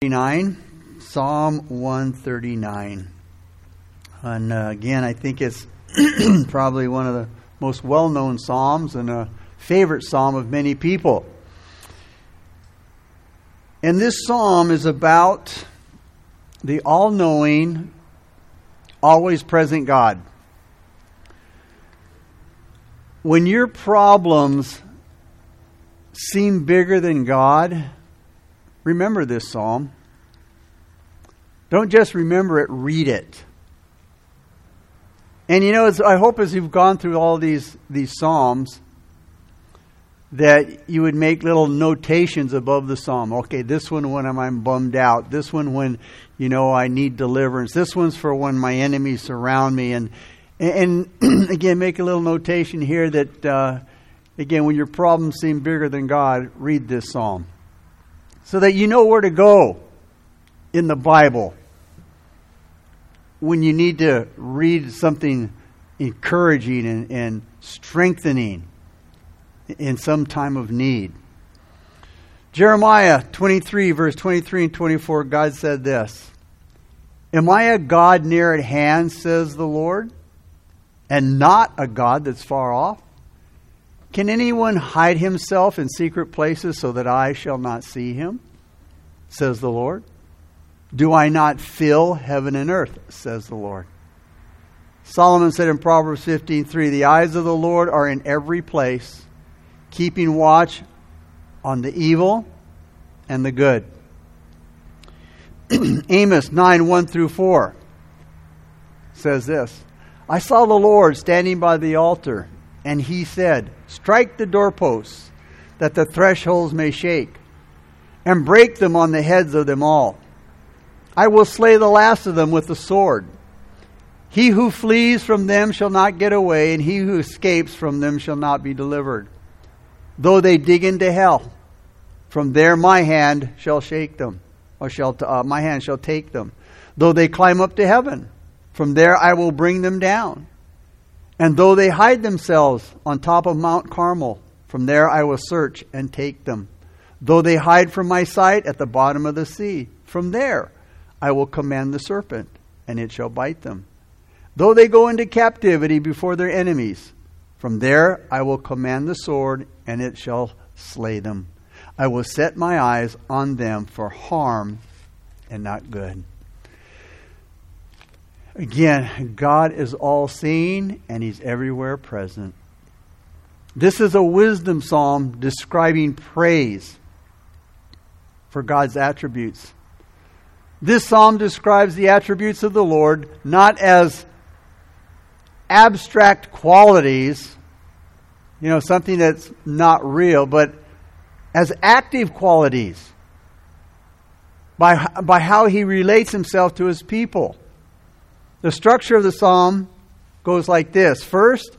139, Psalm 139. And uh, again, I think it's probably one of the most well known Psalms and a favorite Psalm of many people. And this Psalm is about the all knowing, always present God. When your problems seem bigger than God, remember this psalm. Don't just remember it, read it. And you know, I hope as you've gone through all these, these psalms, that you would make little notations above the psalm. Okay, this one when I'm bummed out. This one when, you know, I need deliverance. This one's for when my enemies surround me. And, and again, make a little notation here that, uh, again, when your problems seem bigger than God, read this psalm so that you know where to go in the Bible when you need to read something encouraging and, and strengthening in some time of need. Jeremiah 23, verse 23 and 24, God said this Am I a God near at hand, says the Lord, and not a God that's far off? Can anyone hide himself in secret places so that I shall not see him? Says the Lord. Do I not fill heaven and earth? Says the Lord. Solomon said in Proverbs 15:3, "The eyes of the Lord are in every place, keeping watch on the evil and the good." Amos 9, 1 through 4 says this I saw the Lord standing by the altar, and he said, Strike the doorposts, that the thresholds may shake, and break them on the heads of them all. I will slay the last of them with the sword. He who flees from them shall not get away, and he who escapes from them shall not be delivered. Though they dig into hell, from there my hand shall shake them, or shall uh, my hand shall take them. Though they climb up to heaven, from there I will bring them down. And though they hide themselves on top of Mount Carmel, from there I will search and take them. Though they hide from my sight at the bottom of the sea, from there I will command the serpent, and it shall bite them. Though they go into captivity before their enemies, from there I will command the sword, and it shall slay them. I will set my eyes on them for harm and not good. Again, God is all seeing and He's everywhere present. This is a wisdom psalm describing praise for God's attributes. This psalm describes the attributes of the Lord not as abstract qualities, you know, something that's not real, but as active qualities by, by how he relates himself to his people. The structure of the psalm goes like this First,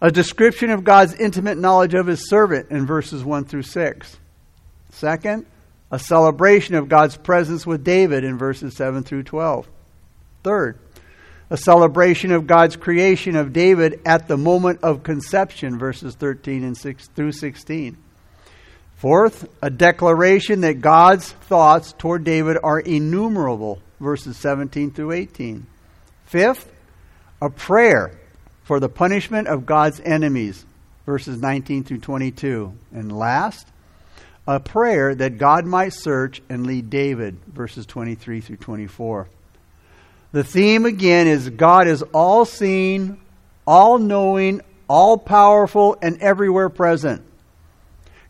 a description of God's intimate knowledge of his servant in verses 1 through 6. Second, a celebration of God's presence with David in verses 7 through 12. Third, a celebration of God's creation of David at the moment of conception, verses 13 and 6 through 16. Fourth, a declaration that God's thoughts toward David are innumerable, verses 17 through 18. Fifth, a prayer for the punishment of God's enemies, verses 19 through 22. And last, a prayer that God might search and lead David, verses 23 through 24. The theme again is God is all seeing, all knowing, all powerful, and everywhere present.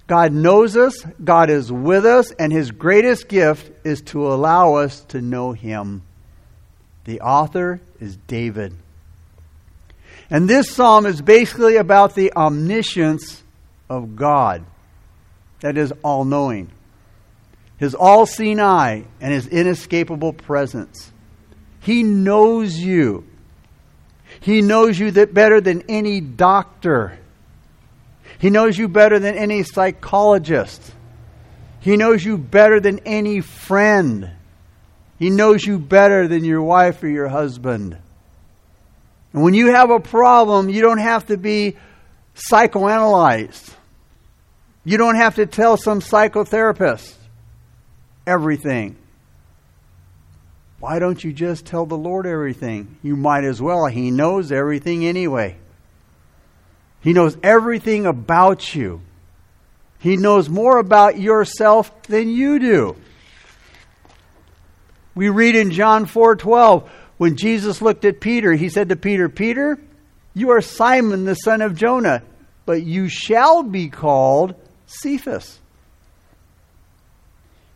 God knows us, God is with us, and his greatest gift is to allow us to know him. The author is David. And this psalm is basically about the omniscience of God, that is, all knowing, his all seeing eye, and his inescapable presence. He knows you. He knows you that better than any doctor. He knows you better than any psychologist. He knows you better than any friend. He knows you better than your wife or your husband. And when you have a problem, you don't have to be psychoanalyzed. You don't have to tell some psychotherapist. everything. Why don't you just tell the Lord everything? You might as well. He knows everything anyway. He knows everything about you. He knows more about yourself than you do. We read in John 4:12 when Jesus looked at Peter, he said to Peter, "Peter, you are Simon the son of Jonah, but you shall be called Cephas."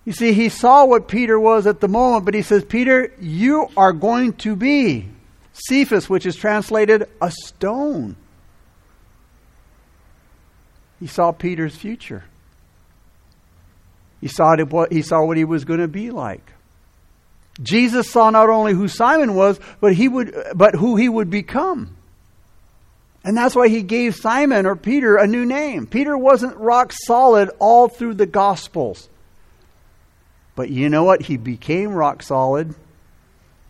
You see, he saw what Peter was at the moment, but he says, Peter, you are going to be Cephas, which is translated a stone. He saw Peter's future. He saw, what, he saw what he was going to be like. Jesus saw not only who Simon was, but, he would, but who he would become. And that's why he gave Simon or Peter a new name. Peter wasn't rock solid all through the Gospels. But you know what? He became rock solid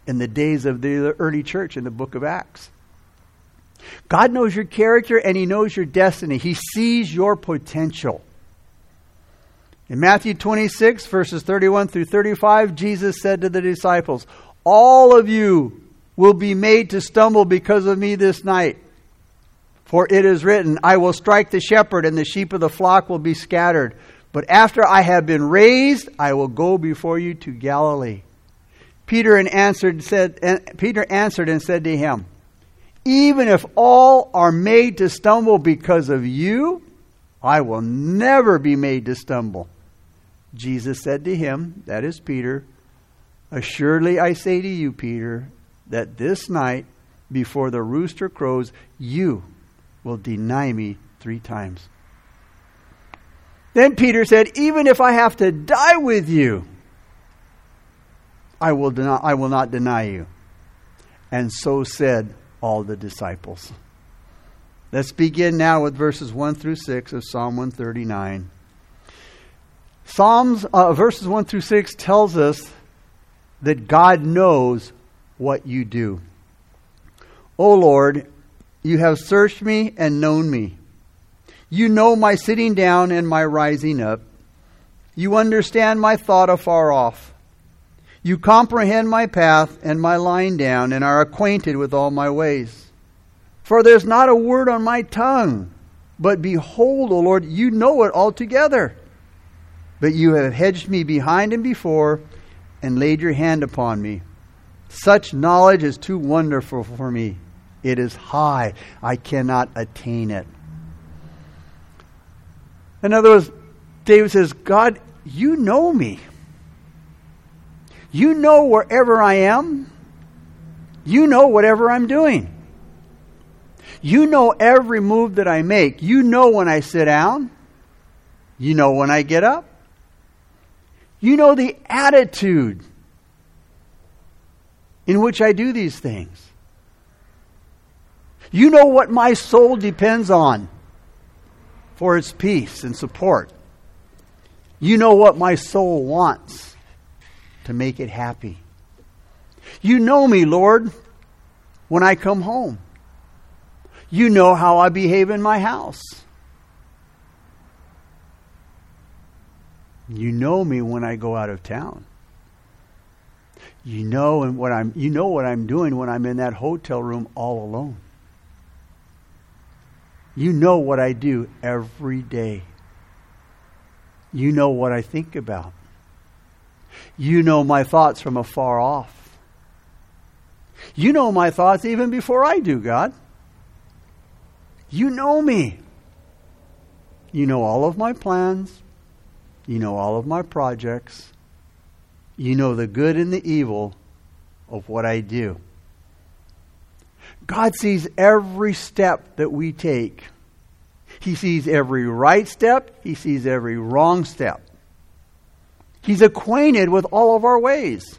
in the days of the early church in the book of Acts. God knows your character and He knows your destiny. He sees your potential. In Matthew 26, verses 31 through 35, Jesus said to the disciples, All of you will be made to stumble because of me this night. For it is written, I will strike the shepherd, and the sheep of the flock will be scattered. But after I have been raised, I will go before you to Galilee. Peter answered said and Peter answered and said to him, Even if all are made to stumble because of you, I will never be made to stumble. Jesus said to him, that is Peter, Assuredly I say to you, Peter, that this night before the rooster crows, you will deny me three times. Then Peter said, Even if I have to die with you, I will, deny, I will not deny you. And so said all the disciples. Let's begin now with verses 1 through 6 of Psalm 139. Psalms, uh, verses 1 through 6 tells us that God knows what you do. O Lord, you have searched me and known me. You know my sitting down and my rising up. You understand my thought afar off. You comprehend my path and my lying down, and are acquainted with all my ways. For there's not a word on my tongue, but behold, O Lord, you know it altogether. But you have hedged me behind and before, and laid your hand upon me. Such knowledge is too wonderful for me. It is high, I cannot attain it. In other words, David says, God, you know me. You know wherever I am. You know whatever I'm doing. You know every move that I make. You know when I sit down. You know when I get up. You know the attitude in which I do these things. You know what my soul depends on for its peace and support. You know what my soul wants to make it happy. You know me, Lord, when I come home. You know how I behave in my house. You know me when I go out of town. You know and what I'm you know what I'm doing when I'm in that hotel room all alone. You know what I do every day. You know what I think about. You know my thoughts from afar off. You know my thoughts even before I do, God. You know me. You know all of my plans. You know all of my projects. You know the good and the evil of what I do. God sees every step that we take. He sees every right step, He sees every wrong step. He's acquainted with all of our ways.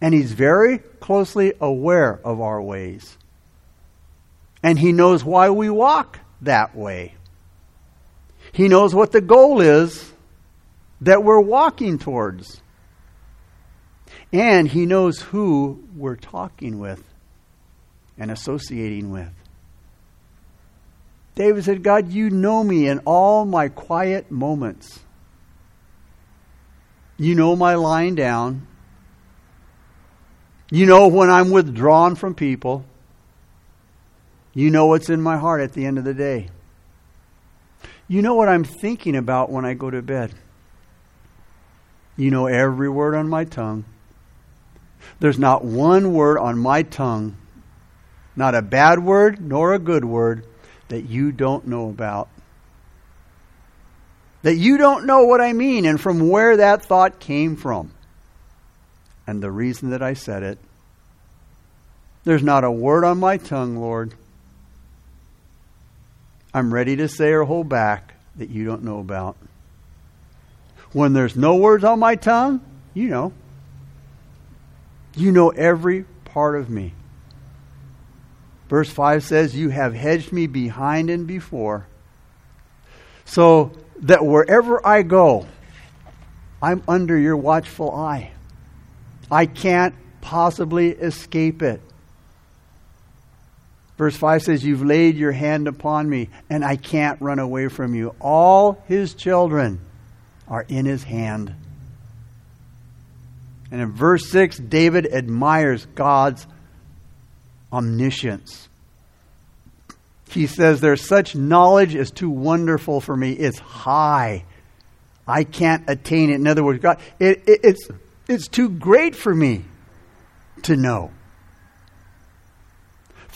And He's very closely aware of our ways. And He knows why we walk that way. He knows what the goal is that we're walking towards. And He knows who we're talking with and associating with. David said, God, you know me in all my quiet moments. You know my lying down. You know when I'm withdrawn from people. You know what's in my heart at the end of the day. You know what I'm thinking about when I go to bed. You know every word on my tongue. There's not one word on my tongue, not a bad word nor a good word, that you don't know about. That you don't know what I mean and from where that thought came from. And the reason that I said it. There's not a word on my tongue, Lord. I'm ready to say or hold back that you don't know about. When there's no words on my tongue, you know. You know every part of me. Verse 5 says, You have hedged me behind and before, so that wherever I go, I'm under your watchful eye. I can't possibly escape it. Verse 5 says, You've laid your hand upon me, and I can't run away from you. All his children are in his hand. And in verse 6, David admires God's omniscience. He says, There's such knowledge is too wonderful for me. It's high. I can't attain it. In other words, God, it, it, it's, it's too great for me to know.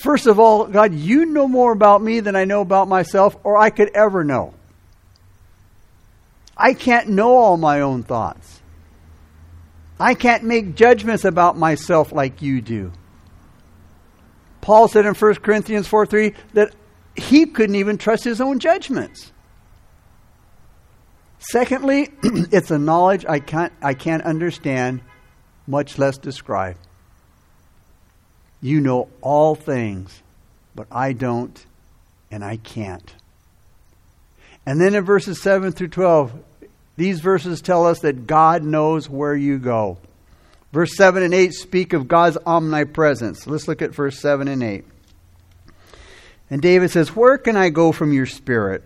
First of all, God, you know more about me than I know about myself or I could ever know. I can't know all my own thoughts. I can't make judgments about myself like you do. Paul said in 1 Corinthians 4 3 that he couldn't even trust his own judgments. Secondly, it's a knowledge I can't, I can't understand, much less describe. You know all things, but I don't, and I can't. And then in verses 7 through 12, these verses tell us that God knows where you go. Verse 7 and 8 speak of God's omnipresence. Let's look at verse 7 and 8. And David says, Where can I go from your spirit?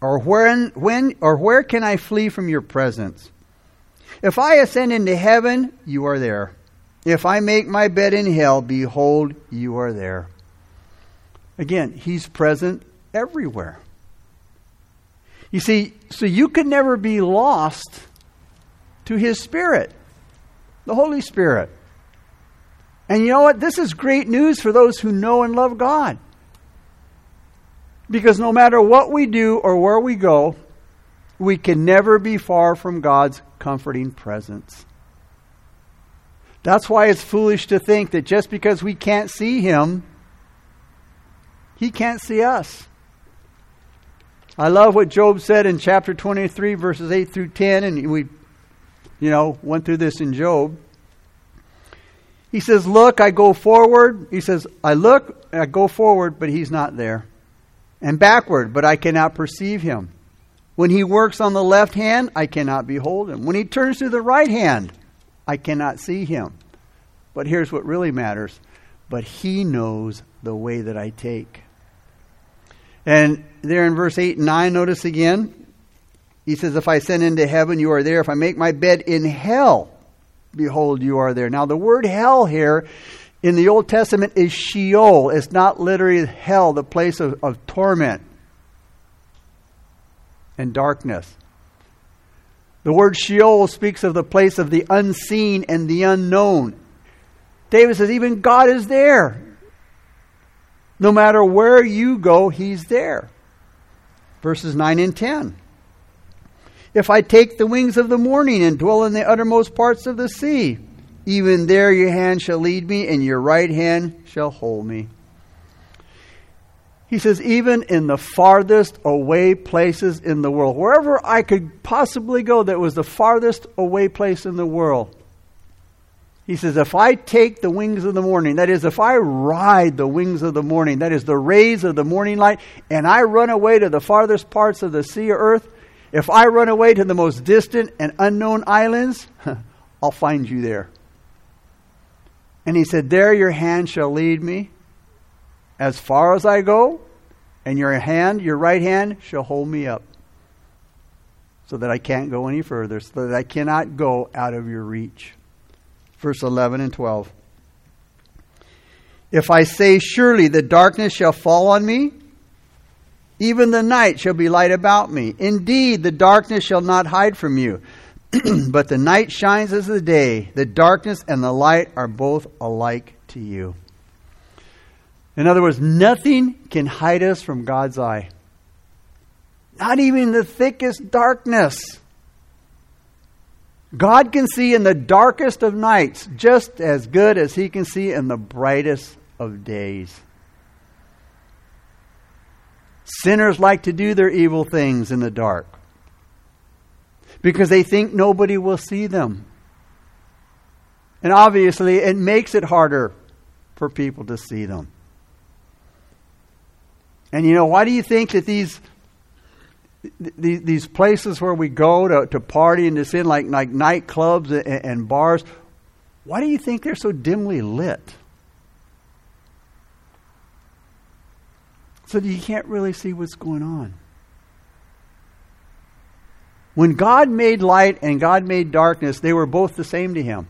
Or when, when or where can I flee from your presence? If I ascend into heaven, you are there. If I make my bed in hell, behold, you are there. Again, he's present everywhere. You see, so you can never be lost to His Spirit, the Holy Spirit. And you know what? This is great news for those who know and love God. Because no matter what we do or where we go, we can never be far from God's comforting presence. That's why it's foolish to think that just because we can't see Him, He can't see us. I love what Job said in chapter 23, verses 8 through 10, and we, you know, went through this in Job. He says, Look, I go forward. He says, I look, I go forward, but he's not there. And backward, but I cannot perceive him. When he works on the left hand, I cannot behold him. When he turns to the right hand, I cannot see him. But here's what really matters. But he knows the way that I take. And there in verse 8 and 9, notice again, he says, If I ascend into heaven, you are there. If I make my bed in hell, behold, you are there. Now, the word hell here in the Old Testament is Sheol. It's not literally hell, the place of, of torment and darkness. The word Sheol speaks of the place of the unseen and the unknown. David says, even God is there. No matter where you go, He's there. Verses 9 and 10. If I take the wings of the morning and dwell in the uttermost parts of the sea, even there your hand shall lead me, and your right hand shall hold me. He says, even in the farthest away places in the world, wherever I could possibly go that was the farthest away place in the world, he says, If I take the wings of the morning, that is, if I ride the wings of the morning, that is, the rays of the morning light, and I run away to the farthest parts of the sea or earth, if I run away to the most distant and unknown islands, I'll find you there. And he said, There your hand shall lead me as far as I go, and your hand, your right hand, shall hold me up. so that I can't go any further, so that I cannot go out of your reach. Verse 11 and 12. If I say, Surely the darkness shall fall on me, even the night shall be light about me. Indeed, the darkness shall not hide from you. but the night shines as the day. The darkness and the light are both alike to you. In other words, nothing can hide us from God's eye. Not even the thickest darkness. God can see in the darkest of nights just as good as he can see in the brightest of days. Sinners like to do their evil things in the dark because they think nobody will see them. And obviously, it makes it harder for people to see them. And you know, why do you think that these these, these places where we go to, to party and to sin, like, like nightclubs and, and bars, why do you think they're so dimly lit? So that you can't really see what's going on. When God made light and God made darkness, they were both the same to him.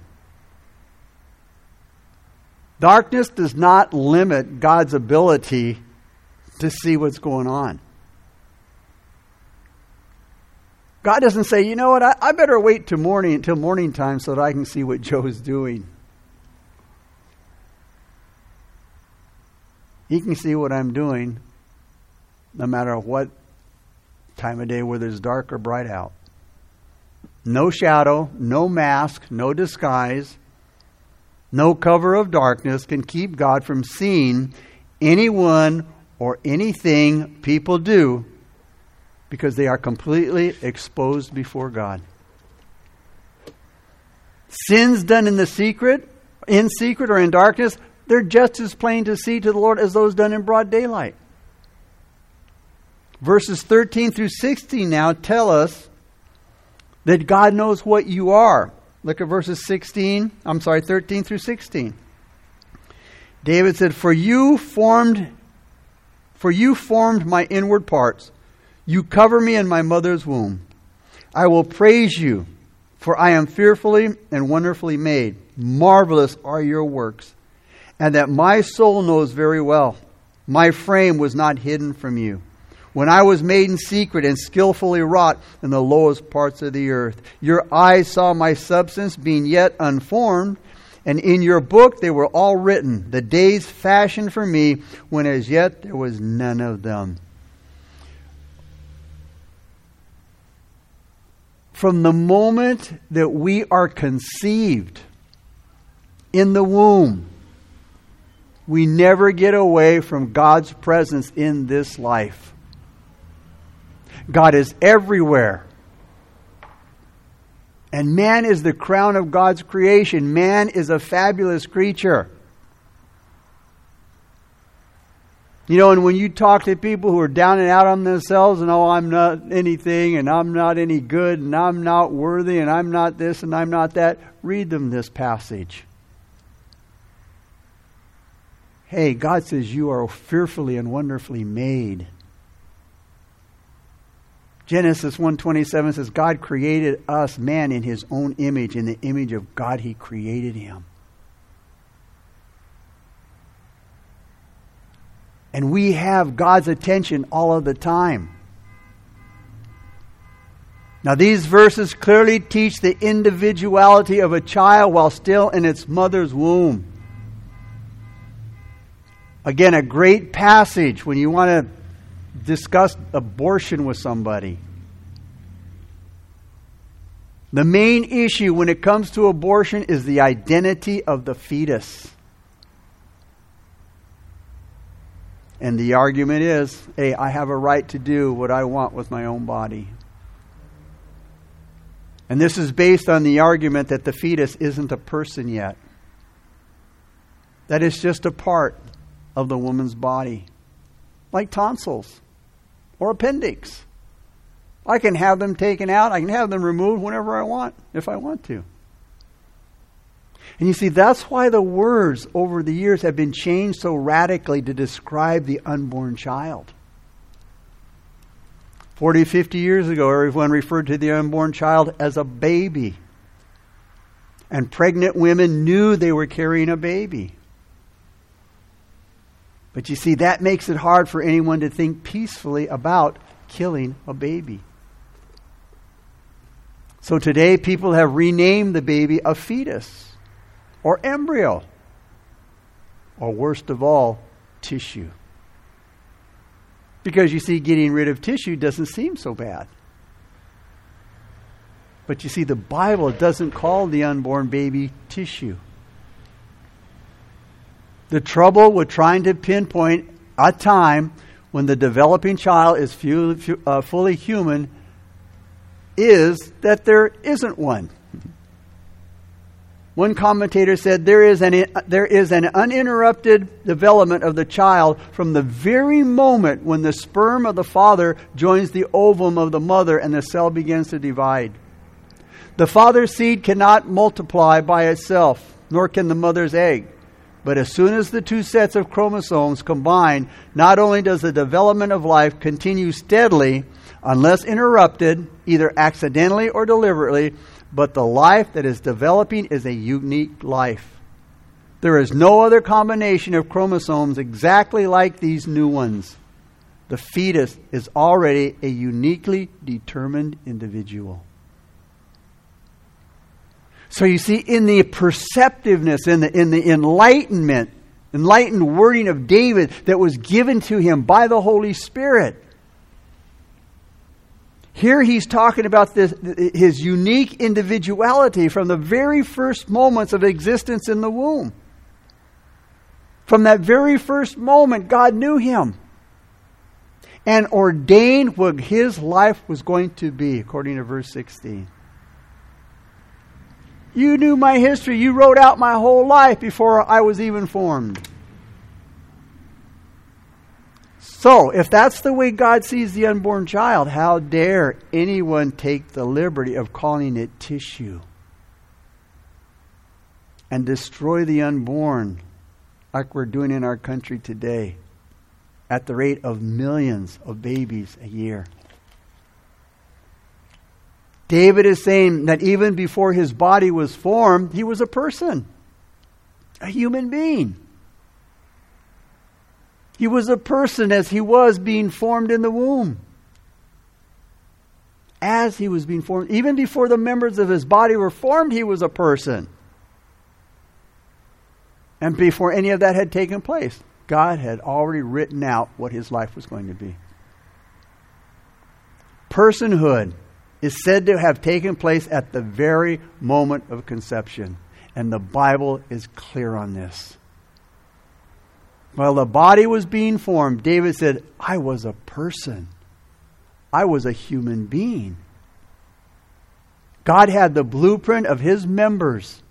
Darkness does not limit God's ability to see what's going on. God doesn't say, you know what, I, I better wait till morning until morning time so that I can see what Joe's doing. He can see what I'm doing no matter what time of day, whether it's dark or bright out. No shadow, no mask, no disguise, no cover of darkness can keep God from seeing anyone or anything people do because they are completely exposed before God. Sins done in the secret, in secret or in darkness, they're just as plain to see to the Lord as those done in broad daylight. Verses 13 through 16 now tell us that God knows what you are. Look at verses 16, I'm sorry, 13 through 16. David said, For you formed for you formed my inward parts. You cover me in my mother's womb. I will praise you, for I am fearfully and wonderfully made. Marvelous are your works, and that my soul knows very well. My frame was not hidden from you. When I was made in secret and skillfully wrought in the lowest parts of the earth, your eyes saw my substance being yet unformed, and in your book they were all written, the days fashioned for me, when as yet there was none of them. From the moment that we are conceived in the womb, we never get away from God's presence in this life. God is everywhere. And man is the crown of God's creation. Man is a fabulous creature. You know, and when you talk to people who are down and out on themselves and, oh, I'm not anything and I'm not any good and I'm not worthy and I'm not this and I'm not that, read them this passage. Hey, God says you are fearfully and wonderfully made. Genesis 1:27 says God created us man in his own image in the image of God he created him. And we have God's attention all of the time. Now, these verses clearly teach the individuality of a child while still in its mother's womb. Again, a great passage when you want to discuss abortion with somebody. The main issue when it comes to abortion is the identity of the fetus. And the argument is hey, I have a right to do what I want with my own body. And this is based on the argument that the fetus isn't a person yet, that it's just a part of the woman's body, like tonsils or appendix. I can have them taken out, I can have them removed whenever I want, if I want to. And you see, that's why the words over the years have been changed so radically to describe the unborn child. 40, 50 years ago, everyone referred to the unborn child as a baby. And pregnant women knew they were carrying a baby. But you see, that makes it hard for anyone to think peacefully about killing a baby. So today, people have renamed the baby a fetus or embryo, or worst of all, tissue. Because you see, getting rid of tissue doesn't seem so bad. But you see, the Bible doesn't call the unborn baby tissue. The trouble with trying to pinpoint a time when the developing child is uh, fully human is that there isn't one. One commentator said there is, an, there is an uninterrupted development of the child from the very moment when the sperm of the father joins the ovum of the mother and the cell begins to divide. The father's seed cannot multiply by itself, nor can the mother's egg. But as soon as the two sets of chromosomes combine, not only does the development of life continue steadily, unless interrupted, either accidentally or deliberately, but the life that is developing is a unique life. There is no other combination of chromosomes exactly like these new ones. The fetus is already a uniquely determined individual. So you see, in the perceptiveness, in the, in the enlightenment, enlightened wording of David that was given to him by the Holy Spirit, here he's talking about this, his unique individuality from the very first moments of existence in the womb. From that very first moment, God knew him and ordained what his life was going to be, according to verse 16. You knew my history. You wrote out my whole life before I was even formed. So, if that's the way God sees the unborn child, how dare anyone take the liberty of calling it tissue and destroy the unborn like we're doing in our country today at the rate of millions of babies a year? David is saying that even before his body was formed, he was a person, a human being. He was a person as he was being formed in the womb. As he was being formed, even before the members of his body were formed, he was a person. And before any of that had taken place, God had already written out what his life was going to be. Personhood is said to have taken place at the very moment of conception. And the Bible is clear on this. While the body was being formed, David said, I was a person. I was a human being. God had the blueprint of his members,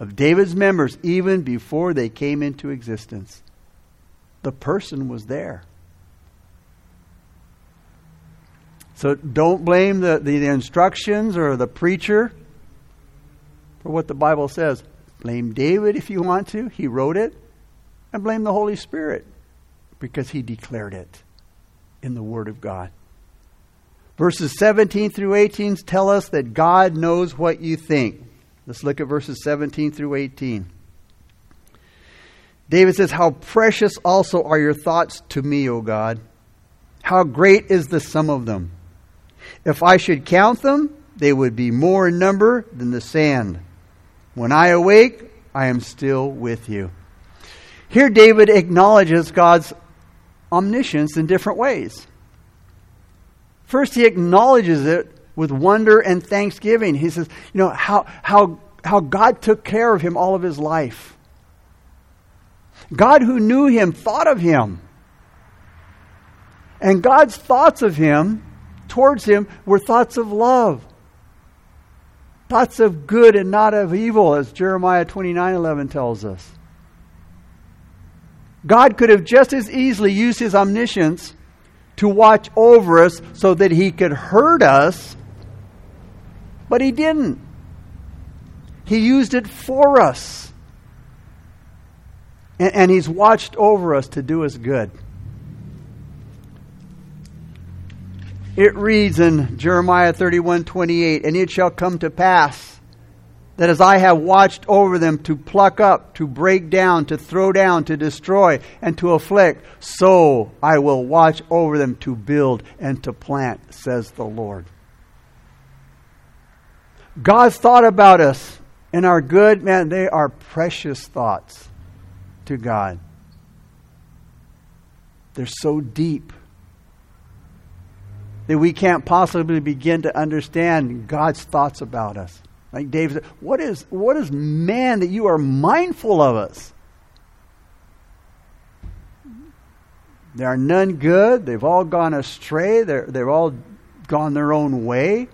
of David's members, even before they came into existence. The person was there. So don't blame the, the, the instructions or the preacher for what the Bible says. Blame David if you want to. He wrote it. And blame the Holy Spirit because he declared it in the Word of God. Verses 17 through 18 tell us that God knows what you think. Let's look at verses 17 through 18. David says, How precious also are your thoughts to me, O God. How great is the sum of them. If I should count them, they would be more in number than the sand. When I awake, I am still with you. Here, David acknowledges God's omniscience in different ways. First, he acknowledges it with wonder and thanksgiving. He says, you know, how, how, how God took care of him all of his life. God, who knew him, thought of him. And God's thoughts of him towards him were thoughts of love, thoughts of good and not of evil, as Jeremiah 29 11 tells us. God could have just as easily used his omniscience to watch over us so that he could hurt us, but he didn't. He used it for us. And, and he's watched over us to do us good. It reads in Jeremiah 31 28, And it shall come to pass that as I have watched over them to pluck up, to break down, to throw down, to destroy, and to afflict, so I will watch over them to build and to plant, says the Lord. God's thought about us and our good, man, they are precious thoughts to God. They're so deep that we can't possibly begin to understand God's thoughts about us. Like David said, what is, what is man that you are mindful of us? There are none good. They've all gone astray. They're, they've all gone their own way.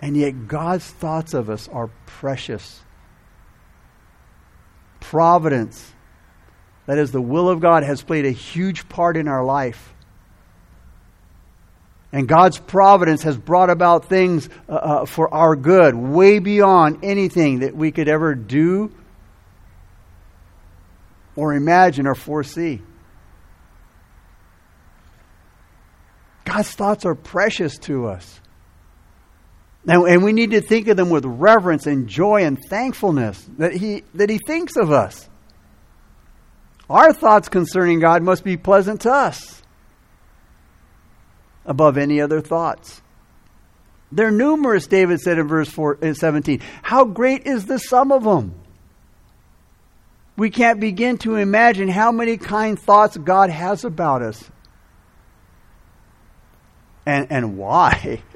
And yet, God's thoughts of us are precious. Providence, that is, the will of God, has played a huge part in our life. And God's providence has brought about things uh, uh, for our good, way beyond anything that we could ever do or imagine or foresee. God's thoughts are precious to us. And, and we need to think of them with reverence and joy and thankfulness that he, that he thinks of us. Our thoughts concerning God must be pleasant to us above any other thoughts. They're numerous, David said in verse 4, uh, 17. How great is the sum of them? We can't begin to imagine how many kind thoughts God has about us. And, and why?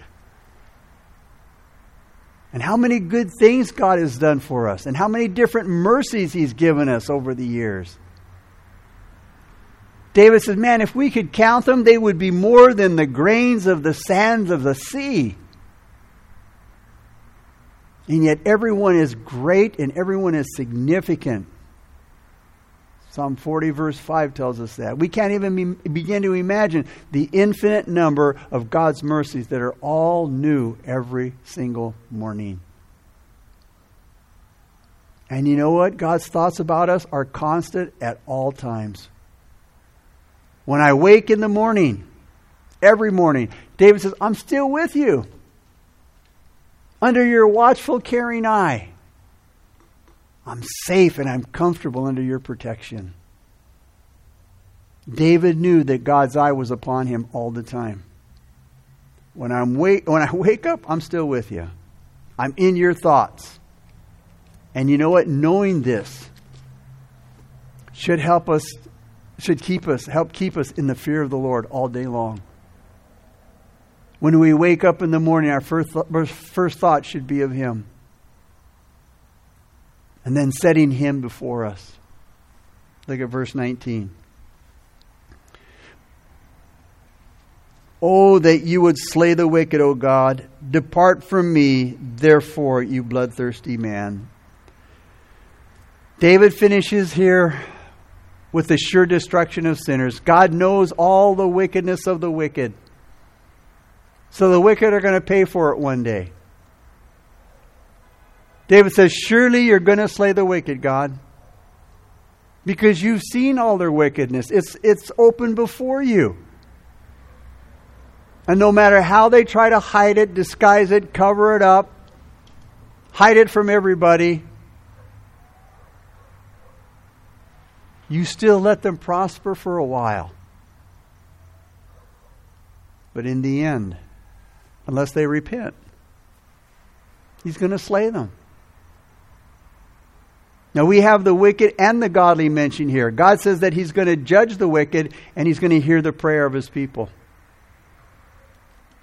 And how many good things God has done for us, and how many different mercies He's given us over the years. David says, Man, if we could count them, they would be more than the grains of the sands of the sea. And yet, everyone is great and everyone is significant. Psalm 40, verse 5 tells us that. We can't even be, begin to imagine the infinite number of God's mercies that are all new every single morning. And you know what? God's thoughts about us are constant at all times. When I wake in the morning, every morning, David says, I'm still with you. Under your watchful, caring eye. I'm safe and I'm comfortable under your protection. David knew that God's eye was upon him all the time. When, I'm wake, when I wake up, I'm still with you. I'm in your thoughts. And you know what? Knowing this should help us should keep us, help keep us in the fear of the Lord all day long. When we wake up in the morning, our first, first thought should be of Him. And then setting Him before us. Look at verse 19. Oh, that you would slay the wicked, O God. Depart from me, therefore, you bloodthirsty man. David finishes here with the sure destruction of sinners. God knows all the wickedness of the wicked. So the wicked are going to pay for it one day. David says, Surely you're going to slay the wicked, God. Because you've seen all their wickedness. It's, it's open before you. And no matter how they try to hide it, disguise it, cover it up, hide it from everybody, you still let them prosper for a while. But in the end, unless they repent, he's going to slay them. Now we have the wicked and the godly mentioned here. God says that he's going to judge the wicked and he's going to hear the prayer of his people.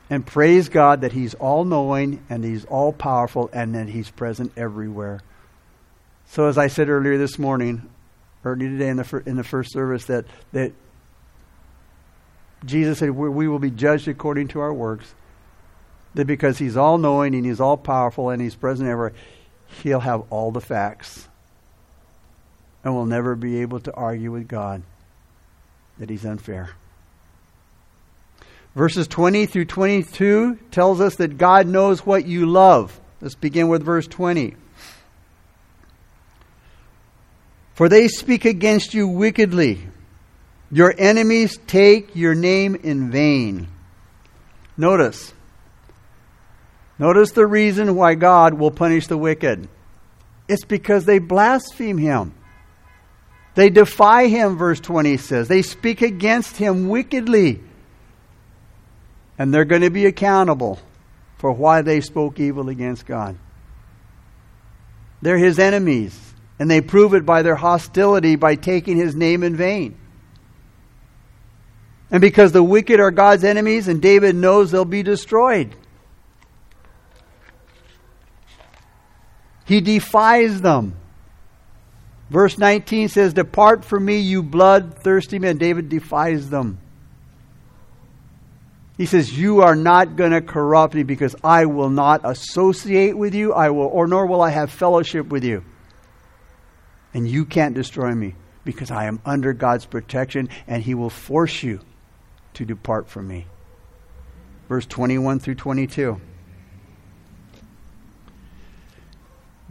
And praise God that he's all knowing and he's all powerful and that he's present everywhere. So, as I said earlier this morning, you today in the, fir- in the first service that, that Jesus said we will be judged according to our works. That because he's all knowing and he's all powerful and he's present everywhere, he'll have all the facts. And we'll never be able to argue with God that he's unfair. Verses 20 through 22 tells us that God knows what you love. Let's begin with verse 20. For they speak against you wickedly. Your enemies take your name in vain. Notice. Notice the reason why God will punish the wicked. It's because they blaspheme him. They defy him, verse 20 says. They speak against him wickedly. And they're going to be accountable for why they spoke evil against God. They're his enemies, and they prove it by their hostility by taking his name in vain. And because the wicked are God's enemies, and David knows they'll be destroyed. He defies them. Verse 19 says, Depart from me, you bloodthirsty men. David defies them. He says, You are not going to corrupt me because I will not associate with you, I will, or nor will I have fellowship with you. And you can't destroy me because I am under God's protection and He will force you to depart from me. Verse 21 through 22.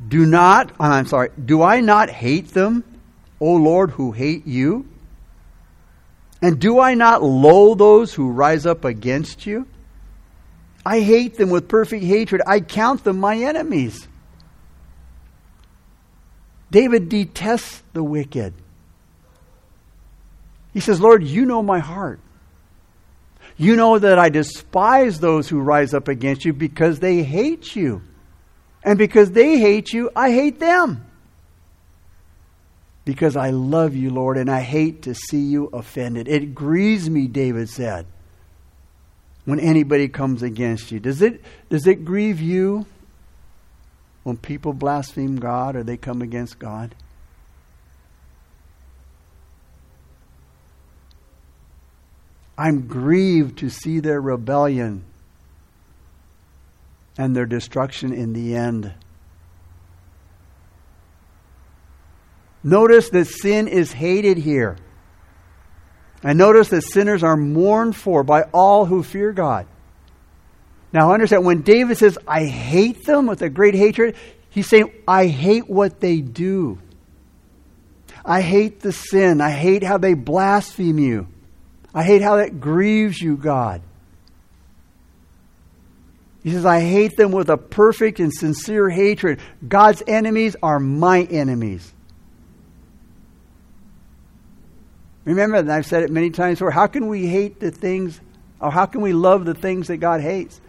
Do not, uh, I'm sorry, do I not hate them, O Lord, who hate you? And do I not loathe those who rise up against you? I hate them with perfect hatred. I count them my enemies. David detests the wicked. He says, Lord, you know my heart. You know that I despise those who rise up against you because they hate you. And because they hate you, I hate them. Because I love you, Lord, and I hate to see you offended. It grieves me, David said, when anybody comes against you. Does it, does it grieve you when people blaspheme God or they come against God? I'm grieved to see their rebellion and their destruction in the end. Notice that sin is hated here. And notice that sinners are mourned for by all who fear God. Now understand, when David says, I hate them with a great hatred, he's saying, I hate what they do. I hate the sin. I hate how they blaspheme you. I hate how that grieves you, God. He says, I hate them with a perfect and sincere hatred. God's enemies are my enemies. Remember, and I've said it many times before, how can we hate the things, or how can we love the things that God hates?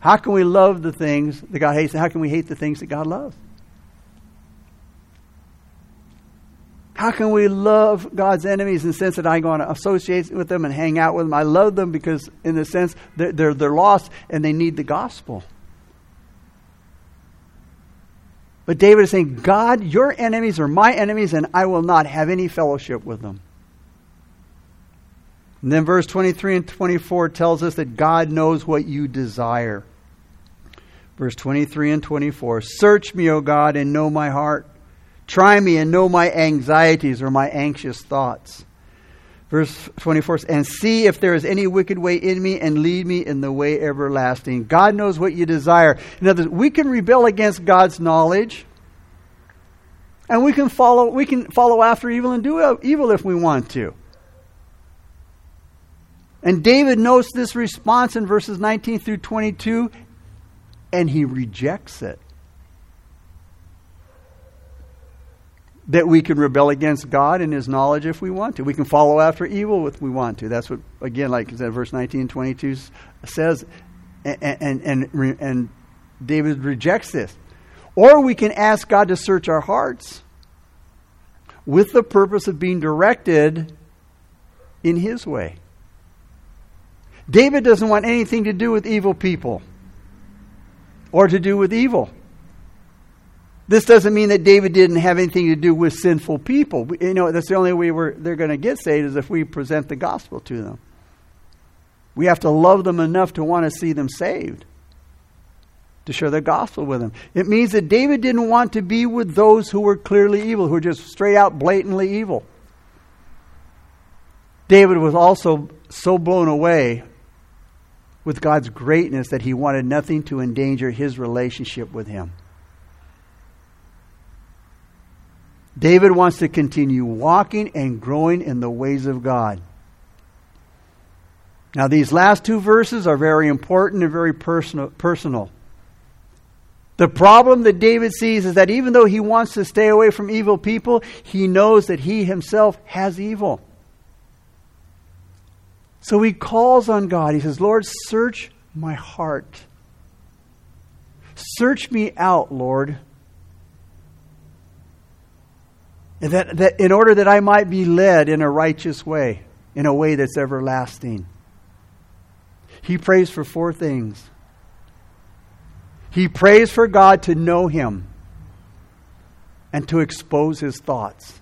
How can we love the things that God hates, how can we hate the things that God loves? How can we love God's enemies in the sense that I'm going to associate with them and hang out with them? I love them because, in the sense, they're, they're, they're lost and they need the gospel. But David is saying, God, your enemies are my enemies, and I will not have any fellowship with them. And then verse 23 and 24 tells us that God knows what you desire. Verse 23 and 24 Search me, O God, and know my heart. Try me and know my anxieties or my anxious thoughts. Verse 24, and see if there is any wicked way in me and lead me in the way everlasting. God knows what you desire. In other words, we can rebel against God's knowledge, and we can follow, we can follow after evil and do evil if we want to. And David notes this response in verses 19 through 22, and he rejects it. that we can rebel against God and His knowledge if we want to. We can follow after evil if we want to. That's what, again, like I said, verse 19 and 22 says, and, and, and, and David rejects this. Or we can ask God to search our hearts with the purpose of being directed in His way. David doesn't want anything to do with evil people or to do with evil. This doesn't mean that David didn't have anything to do with sinful people. You know, that's the only way they're going to get saved is if we present the gospel to them. We have to love them enough to want to see them saved, to share the gospel with them. It means that David didn't want to be with those who were clearly evil, who were just straight out blatantly evil. David was also so blown away with God's greatness that he wanted nothing to endanger his relationship with him. David wants to continue walking and growing in the ways of God. Now, these last two verses are very important and very personal. personal. The problem that David sees is that even though he wants to stay away from evil people, he knows that he himself has evil. So he calls on God. He says, Lord, search my heart. Search me out, Lord. And that, that in order that I might be led in a righteous way, in a way that's everlasting. He prays for four things. He prays for God to know him and to expose his thoughts.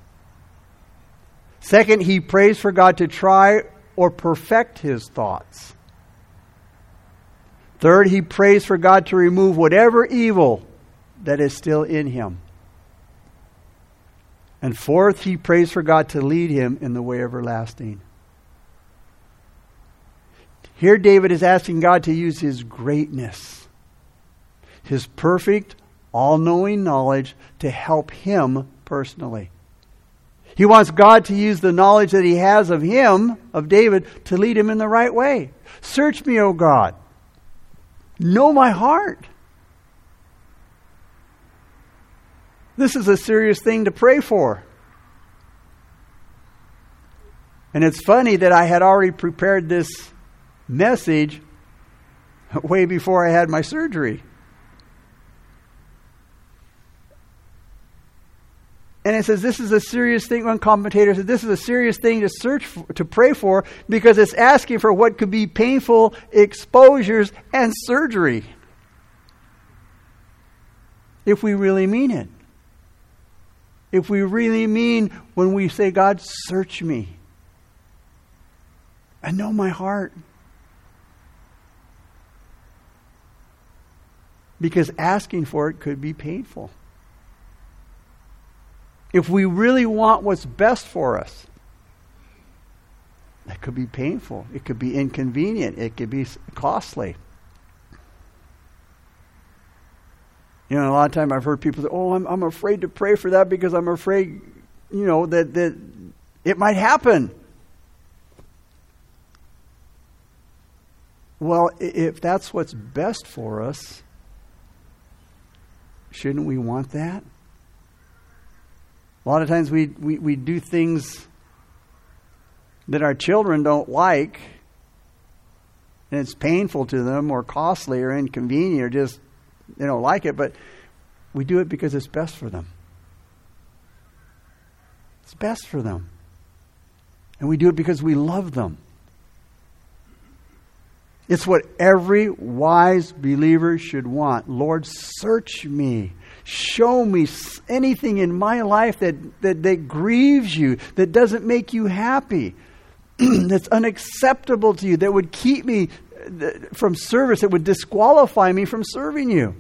Second, he prays for God to try or perfect his thoughts. Third, he prays for God to remove whatever evil that is still in him. And fourth, he prays for God to lead him in the way everlasting. Here, David is asking God to use his greatness, his perfect, all knowing knowledge to help him personally. He wants God to use the knowledge that he has of him, of David, to lead him in the right way. Search me, O God. Know my heart. This is a serious thing to pray for. And it's funny that I had already prepared this message way before I had my surgery. And it says this is a serious thing. One commentator said this is a serious thing to search for, to pray for because it's asking for what could be painful exposures and surgery. If we really mean it. If we really mean when we say, God, search me I know my heart. Because asking for it could be painful if we really want what's best for us, that could be painful. It could be inconvenient. It could be costly. You know, a lot of time I've heard people say, "Oh, I'm I'm afraid to pray for that because I'm afraid, you know, that that it might happen." Well, if that's what's best for us, shouldn't we want that? A lot of times we, we, we do things that our children don't like, and it's painful to them, or costly, or inconvenient, or just they don't like it, but we do it because it's best for them. It's best for them. And we do it because we love them. It's what every wise believer should want. Lord, search me show me anything in my life that, that, that grieves you, that doesn't make you happy, that's unacceptable to you, that would keep me uh, from service, that would disqualify me from serving you.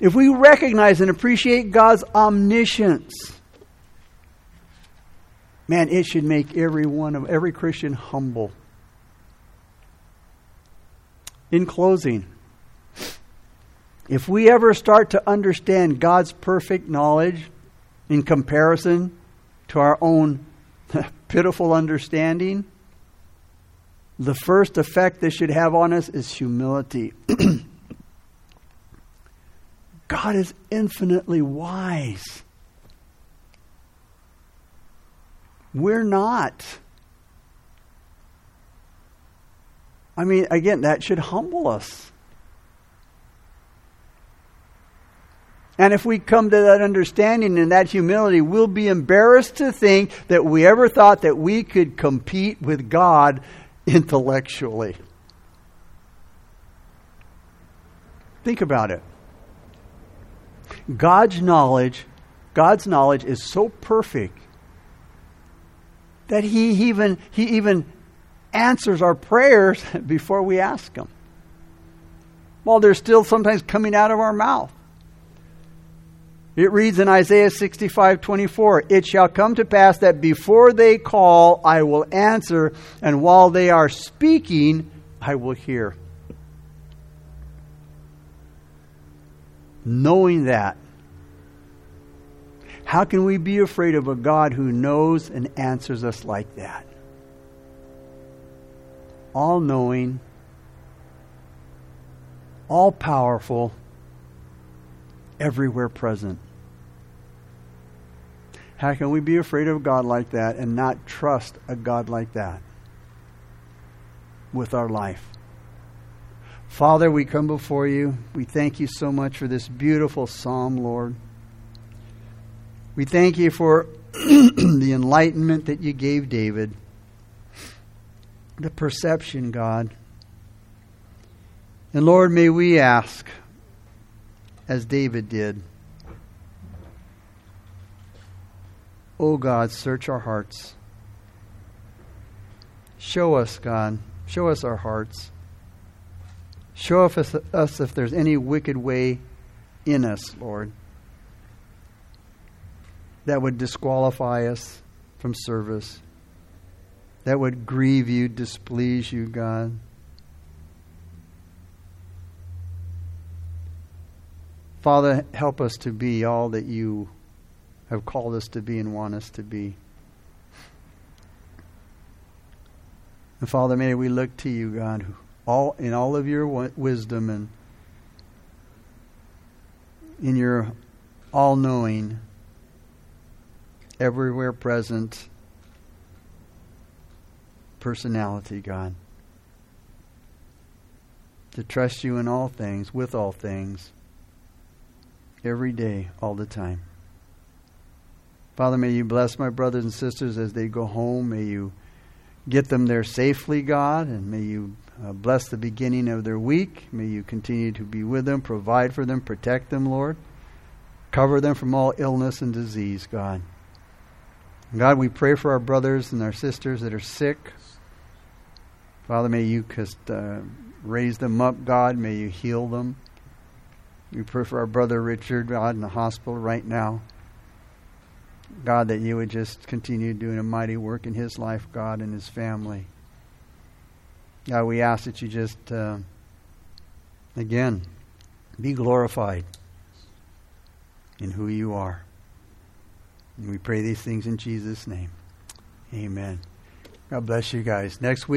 If we recognize and appreciate God's omniscience, man, it should make every one of every Christian humble. In closing, if we ever start to understand God's perfect knowledge in comparison to our own pitiful understanding, the first effect this should have on us is humility. God is infinitely wise. We're not. I mean, again, that should humble us. And if we come to that understanding and that humility, we'll be embarrassed to think that we ever thought that we could compete with God intellectually. Think about it. God's knowledge, God's knowledge is so perfect that he even he even answers our prayers before we ask them. While they're still sometimes coming out of our mouth. It reads in Isaiah 65 24, It shall come to pass that before they call, I will answer, and while they are speaking, I will hear. Knowing that, How can we be afraid of a God who knows and answers us like that? All knowing, all powerful, everywhere present. How can we be afraid of God like that and not trust a God like that with our life? Father, we come before you. We thank you so much for this beautiful psalm, Lord. We thank you for the enlightenment that you gave David, the perception, God. And Lord, may we ask, as David did, Oh God, search our hearts. Show us, God. Show us our hearts. Show us, us if there's any wicked way in us, Lord, that would disqualify us from service, that would grieve you, displease you, God. Father, help us to be all that you have called us to be and want us to be. And Father, may we look to you, God, all in all of your wisdom and in your all-knowing, everywhere present personality, God. To trust you in all things, with all things, every day, all the time. Father, may you bless my brothers and sisters as they go home. May you get them there safely, God, and may you uh, bless the beginning of their week. May you continue to be with them, provide for them, protect them, Lord. Cover them from all illness and disease, God. God, we pray for our brothers and our sisters that are sick. Father, may you just uh, raise them up, God. May you heal them. We pray for our brother Richard, God, in the hospital right now. God, that you would just continue doing a mighty work in his life, God, and his family. God, we ask that you just, uh, again, be glorified in who you are. And we pray these things in Jesus' name. Amen. God bless you guys. Next week.